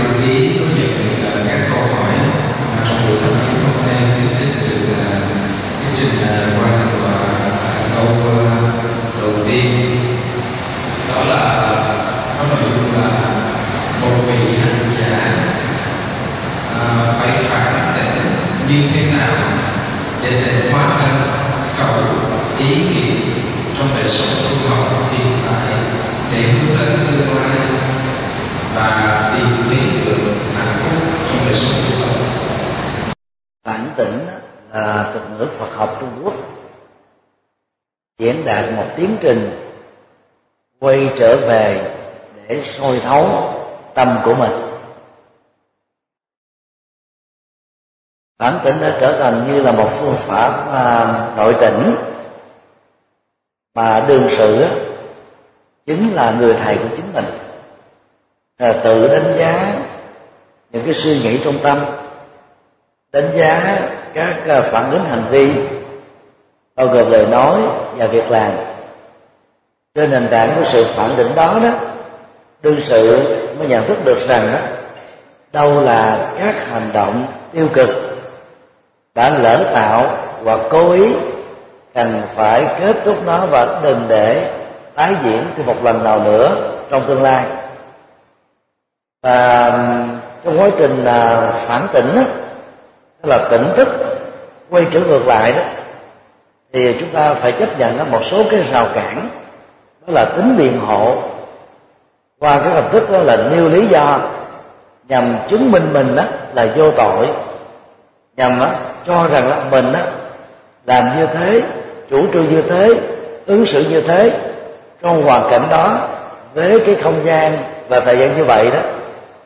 thư ký có nhận uh, các câu hỏi uh, trong buổi làm việc hôm nay thì sinh được uh, trình qua và câu đầu tiên đó là có nội dung là một vị hành giả phải phản tỉnh như thế nào để tịnh hóa thân khẩu ý niệm trong đời sống tu học hiện tại để hướng tới tương lai và tìm thấy được hạnh phúc trong đời sống tu học phản tỉnh là thuật ngữ Phật học Trung Quốc. Diễn đạt một tiến trình quay trở về để soi thấu tâm của mình. Bản tỉnh đã trở thành như là một phương pháp à, nội tỉnh mà đương sự chính là người thầy của chính mình. Là tự đánh giá những cái suy nghĩ trong tâm đánh giá các ờ, phản ứng hành vi bao gồm lời nói và việc làm. Trên nền tảng của sự phản định đó đó đương sự mới nhận thức được rằng đó đâu là các hành động tiêu cực đã lỡ tạo hoặc cố ý cần phải kết thúc nó và đừng để tái diễn thêm một lần nào nữa trong tương lai. Và trong quá trình là phản tỉnh đó, là tỉnh thức quay trở ngược lại đó thì chúng ta phải chấp nhận một số cái rào cản. Đó là tính biện hộ. Qua cái hình thức đó là nêu lý do nhằm chứng minh mình đó là vô tội. Nhằm đó, cho rằng là mình đó làm như thế chủ trương như thế ứng xử như thế trong hoàn cảnh đó với cái không gian và thời gian như vậy đó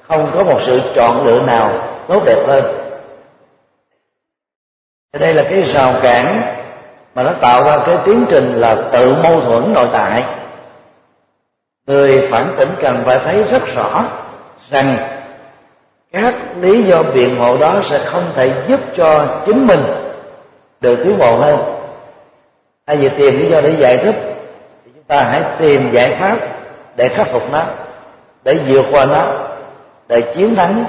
không có một sự chọn lựa nào tốt đẹp hơn đây là cái rào cản mà nó tạo ra cái tiến trình là tự mâu thuẫn nội tại. Người phản tỉnh cần phải thấy rất rõ rằng các lý do biện hộ đó sẽ không thể giúp cho chính mình được tiến bộ hơn. Thay vì tìm lý do để giải thích, thì chúng ta hãy tìm giải pháp để khắc phục nó, để vượt qua nó, để chiến thắng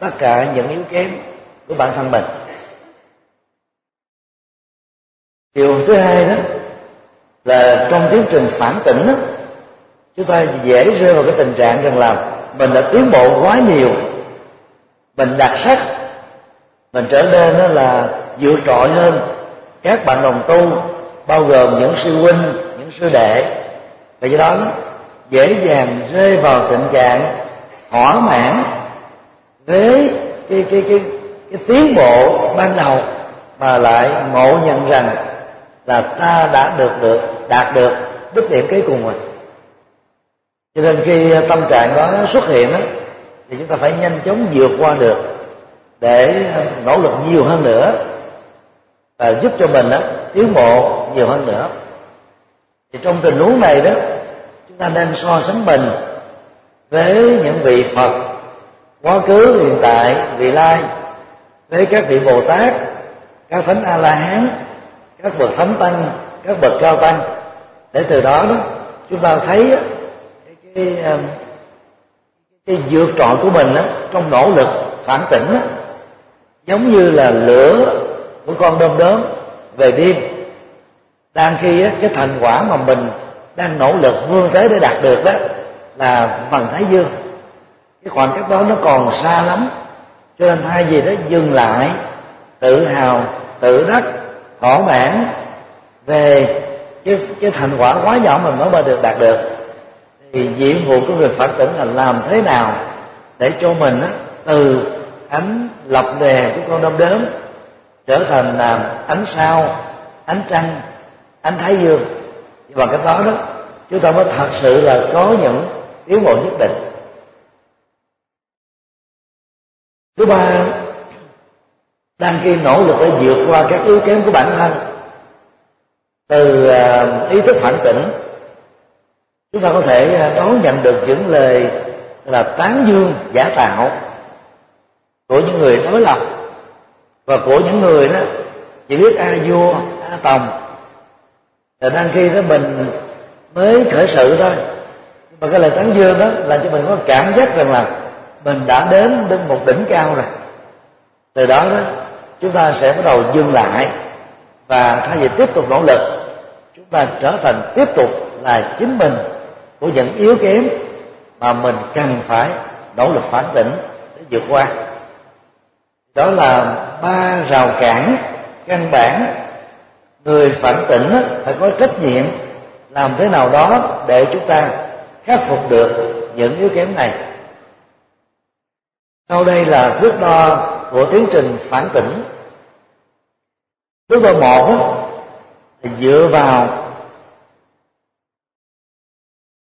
tất cả những yếu kém của bản thân mình. Điều thứ hai đó là trong tiến trình phản tỉnh đó, chúng ta dễ rơi vào cái tình trạng rằng là mình đã tiến bộ quá nhiều mình đặc sắc mình trở nên đó là vượt trội hơn. Các bạn đồng tu bao gồm những sư huynh những sư đệ và do đó, đó dễ dàng rơi vào tình trạng thỏa mãn với cái cái cái cái tiến bộ ban đầu mà lại ngộ nhận rằng là ta đã được được đạt được đích điểm cuối cùng rồi. Cho nên khi à, tâm trạng đó xuất hiện đó, thì chúng ta phải nhanh chóng vượt qua được để à, nỗ lực nhiều hơn nữa và giúp cho mình đó, tiến bộ nhiều hơn nữa. Thì trong tình huống này đó chúng ta nên so sánh mình với những vị phật quá khứ hiện tại vị lai với các vị bồ tát các thánh a la hán các bậc thánh tăng các bậc cao tăng. Để từ đó đó chúng ta thấy cái cái, um, cái vượt trội của mình đó, trong nỗ lực phản tỉnh đó, giống như là lửa của con đom đóm về đêm. Đang khi á, cái thành quả mà mình đang nỗ lực vươn tới để đạt được đó là phần thái dương. Cái khoảng cách đó nó còn xa lắm. Cho nên thay vì đó dừng lại tự hào tự đắc thỏa mãn về cái, cái thành quả quá nhỏ mình mới mà được đạt được. Thì nhiệm vụ của người Phật tử là làm thế nào để cho mình á, từ ánh lập đề của con đom đớm trở thành là ánh sao ánh trăng ánh thái dương. Và cái đó đó chúng ta mới thật sự là có những tiến bộ nhất định. Thứ ba đang khi nỗ lực để vượt qua các yếu kém của bản thân, từ ờ, ý thức phản tỉnh, chúng ta có thể ờ, đón nhận được những lời là, tán dương, giả tạo của những người đối lập. Và của những người đó, chỉ biết a vua a tòng. Là đang khi đó mình mới khởi sự thôi. Mà cái lời tán dương đó là cho mình có cảm giác rằng là mình đã đến đến một đỉnh cao rồi. Từ đó đó chúng ta sẽ bắt đầu dừng lại và thay vì tiếp tục nỗ lực, chúng ta trở thành tiếp tục là chính mình của những yếu kém mà mình cần phải nỗ lực phản tỉnh để vượt qua. Đó là ba rào cản căn bản. Người phản tỉnh phải có trách nhiệm làm thế nào đó để chúng ta khắc phục được những yếu kém này. Sau đây là thước đo của tiến trình phản tỉnh. Bước đo một thì dựa vào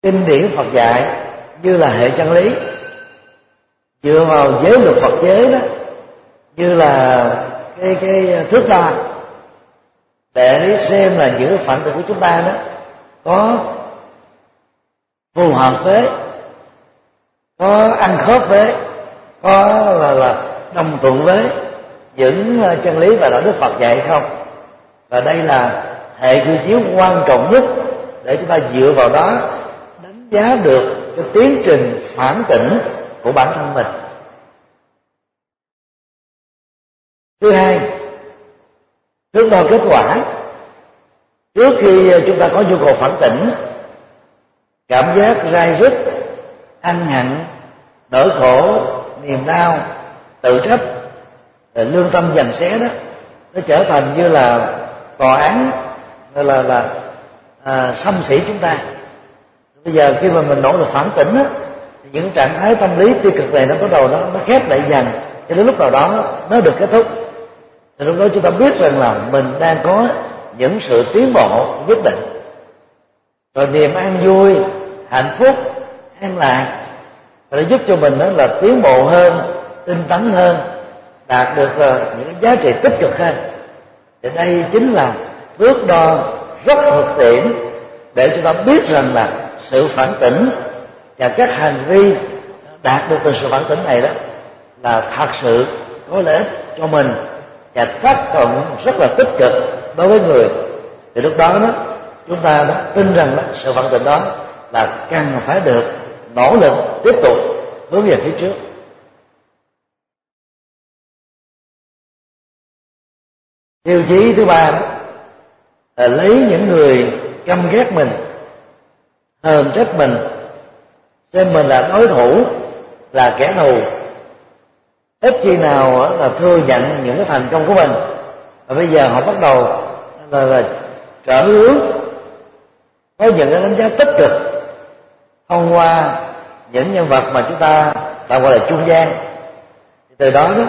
kinh điển Phật dạy như là hệ chân lý, dựa vào giới luật Phật giới đó như là cái cái thước đo để xem là những phản ứng của chúng ta đó có phù hợp với, có ăn khớp với, có là là đồng thuận với những ờ, chân lý và đạo đức Phật dạy không? Và đây là hệ quy chiếu quan trọng nhất để chúng ta dựa vào đó đánh giá được cái tiến trình phản tỉnh của bản thân mình. Thứ hai, thước đo kết quả. Trước khi chúng ta có nhu cầu phản tỉnh, cảm giác rai rứt, ăn hận nỗi khổ, niềm đau tự trách lương tâm dành xé đó nó trở thành như là tòa án hay là, là à, xâm xỉ chúng ta. Bây giờ khi mà mình nỗ lực phản tỉnh á thì những trạng thái tâm lý tiêu cực này nó bắt đầu nó nó khép lại dần. Cho đến lúc nào đó nó được kết thúc. Thì lúc đó chúng ta biết rằng là mình đang có những sự tiến bộ nhất định. Rồi niềm an vui hạnh phúc an lạc và nó giúp cho mình đó là tiến bộ hơn tinh tấn hơn đạt được ờ, những giá trị tích cực hơn. Thì đây chính là thước đo rất thực tiễn để chúng ta biết rằng là sự phản tỉnh và các hành vi đạt được từ sự phản tỉnh này đó là thật sự có lợi ích cho mình và tác động rất là tích cực đối với người. Thì lúc đó đó chúng ta đã tin rằng đó, sự phản tỉnh đó là cần phải được nỗ lực tiếp tục hướng về phía trước. Tiêu chí thứ ba đó là lấy những người căm ghét mình hờn trách mình xem mình là đối thủ là kẻ thù. Ít khi nào là thừa nhận những cái thành công của mình. Và bây giờ họ bắt đầu là, là trở hướng có những cái đánh giá tích cực thông qua những nhân vật mà chúng ta tạm gọi là trung gian. Từ đó đó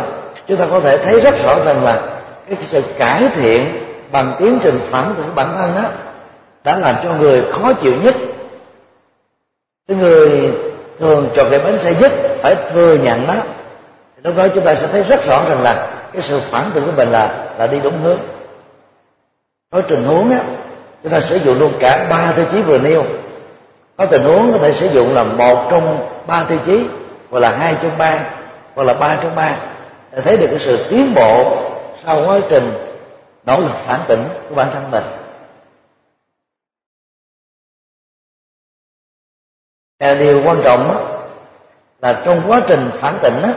chúng ta có thể thấy rất rõ rằng là cái sự cải thiện bằng tiến trình phản của bản thân đó đã làm cho người khó chịu nhất. Cái người thường trò cái bánh xe dứt phải thừa nhận đó thì lúc đó chúng ta sẽ thấy rất rõ rằng là cái sự phản tượng của mình là là đi đúng hướng. Có tình huống á, chúng ta sử dụng luôn cả ba tiêu chí vừa nêu. Có tình huống có thể sử dụng là một trong ba tiêu chí, hoặc là hai trong ba, hoặc là ba trong ba, để thấy được cái sự tiến bộ sau quá trình nỗ lực phản tỉnh của bản thân mình. Và điều quan trọng đó, là trong quá trình phản tỉnh đó,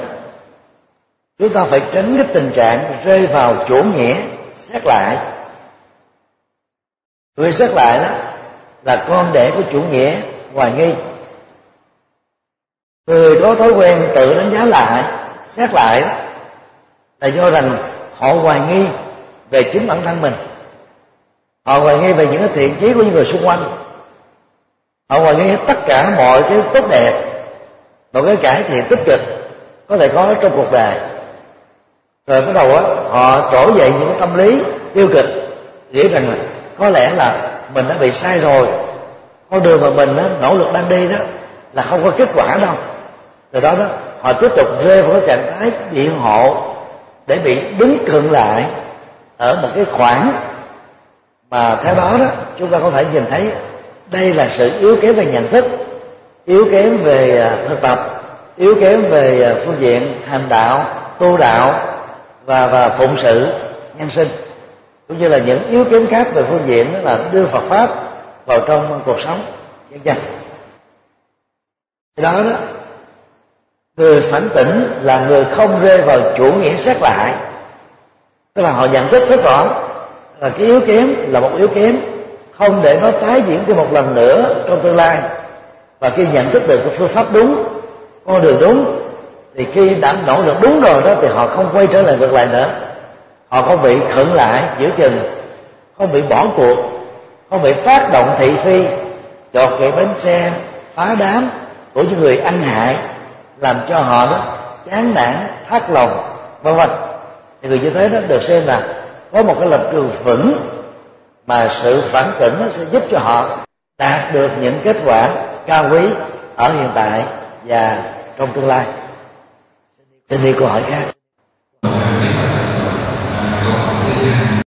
chúng ta phải tránh cái tình trạng rơi vào chỗ nghĩa xét lại. Người xét lại đó là con đẻ của chủ nghĩa hoài nghi. Người có thói quen tự đánh giá lại xét lại đó, là do rằng họ hoài nghi về chính bản thân mình. Họ hoài nghi về những cái thiện chí của những người xung quanh. Họ hoài nghi tất cả mọi cái tốt đẹp mọi cái cải thiện tích cực có thể có trong cuộc đời. Rồi bắt đầu á họ trỗi dậy những cái tâm lý tiêu cực nghĩ rằng là có lẽ là mình đã bị sai rồi. Con đường mà mình đó, nỗ lực đang đi đó là không có kết quả đâu. Từ đó đó họ tiếp tục rơi vào cái trạng thái biện hộ để bị đứng cận lại ở một cái khoảng mà theo đó đó, chúng ta có thể nhìn thấy đây là sự yếu kém về nhận thức, yếu kém về à, thực tập, yếu kém về à, phương diện hành đạo, tu đạo và và phụng sự nhân sinh, cũng như là những yếu kém khác về phương diện đó là đưa Phật pháp vào trong cuộc sống nhân dân. Đó đó người phản tỉnh là người không rơi vào chủ nghĩa sát lại. Tức là họ nhận thức rất rõ là cái yếu kém là một yếu kém, không để nó tái diễn thêm một lần nữa trong tương lai. Và khi nhận thức được cái phương pháp đúng, con đường đúng, thì khi đã nỗ lực đúng rồi đó, thì họ không quay trở lại ngược lại nữa. Họ không bị khựng lại giữa chừng, không bị bỏ cuộc, không bị tác động thị phi, chọt gậy bánh xe, phá đám của những người ăn hại làm cho họ đó chán nản, thắt lòng, vân vân. Thì người như thế đó được xem là có một cái lập trường vững mà sự phản tỉnh nó sẽ giúp cho họ đạt được những kết quả cao quý ở hiện tại và trong tương lai. Xin đi câu hỏi khác.